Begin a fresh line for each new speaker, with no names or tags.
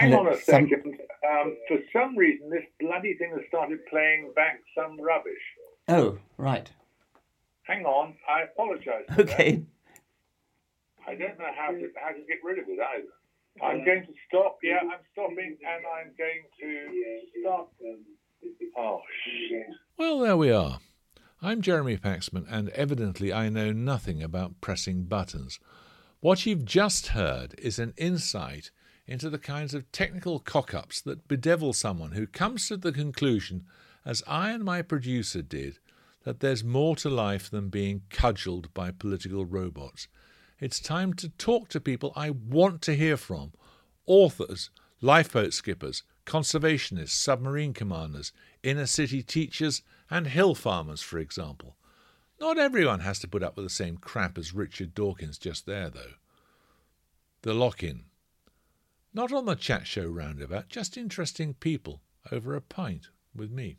Hang on a
some-
second. Um, for some reason, this bloody thing has started playing back some rubbish.
Oh, right.
Hang on. I apologise. for that.
Okay.
I don't know how to how to get rid of it either. I'm going to stop. Yeah, I'm stopping, and I'm going to stop. Oh shit!
Well, there we are. I'm Jeremy Paxman, and evidently I know nothing about pressing buttons. What you've just heard is an insight into the kinds of technical cock ups that bedevil someone who comes to the conclusion, as I and my producer did, that there's more to life than being cudgelled by political robots. It's time to talk to people I want to hear from authors, lifeboat skippers, conservationists, submarine commanders, inner city teachers, and hill farmers, for example. Not everyone has to put up with the same crap as Richard Dawkins just there, though. The lock in. Not on the chat show roundabout, just interesting people over a pint with me.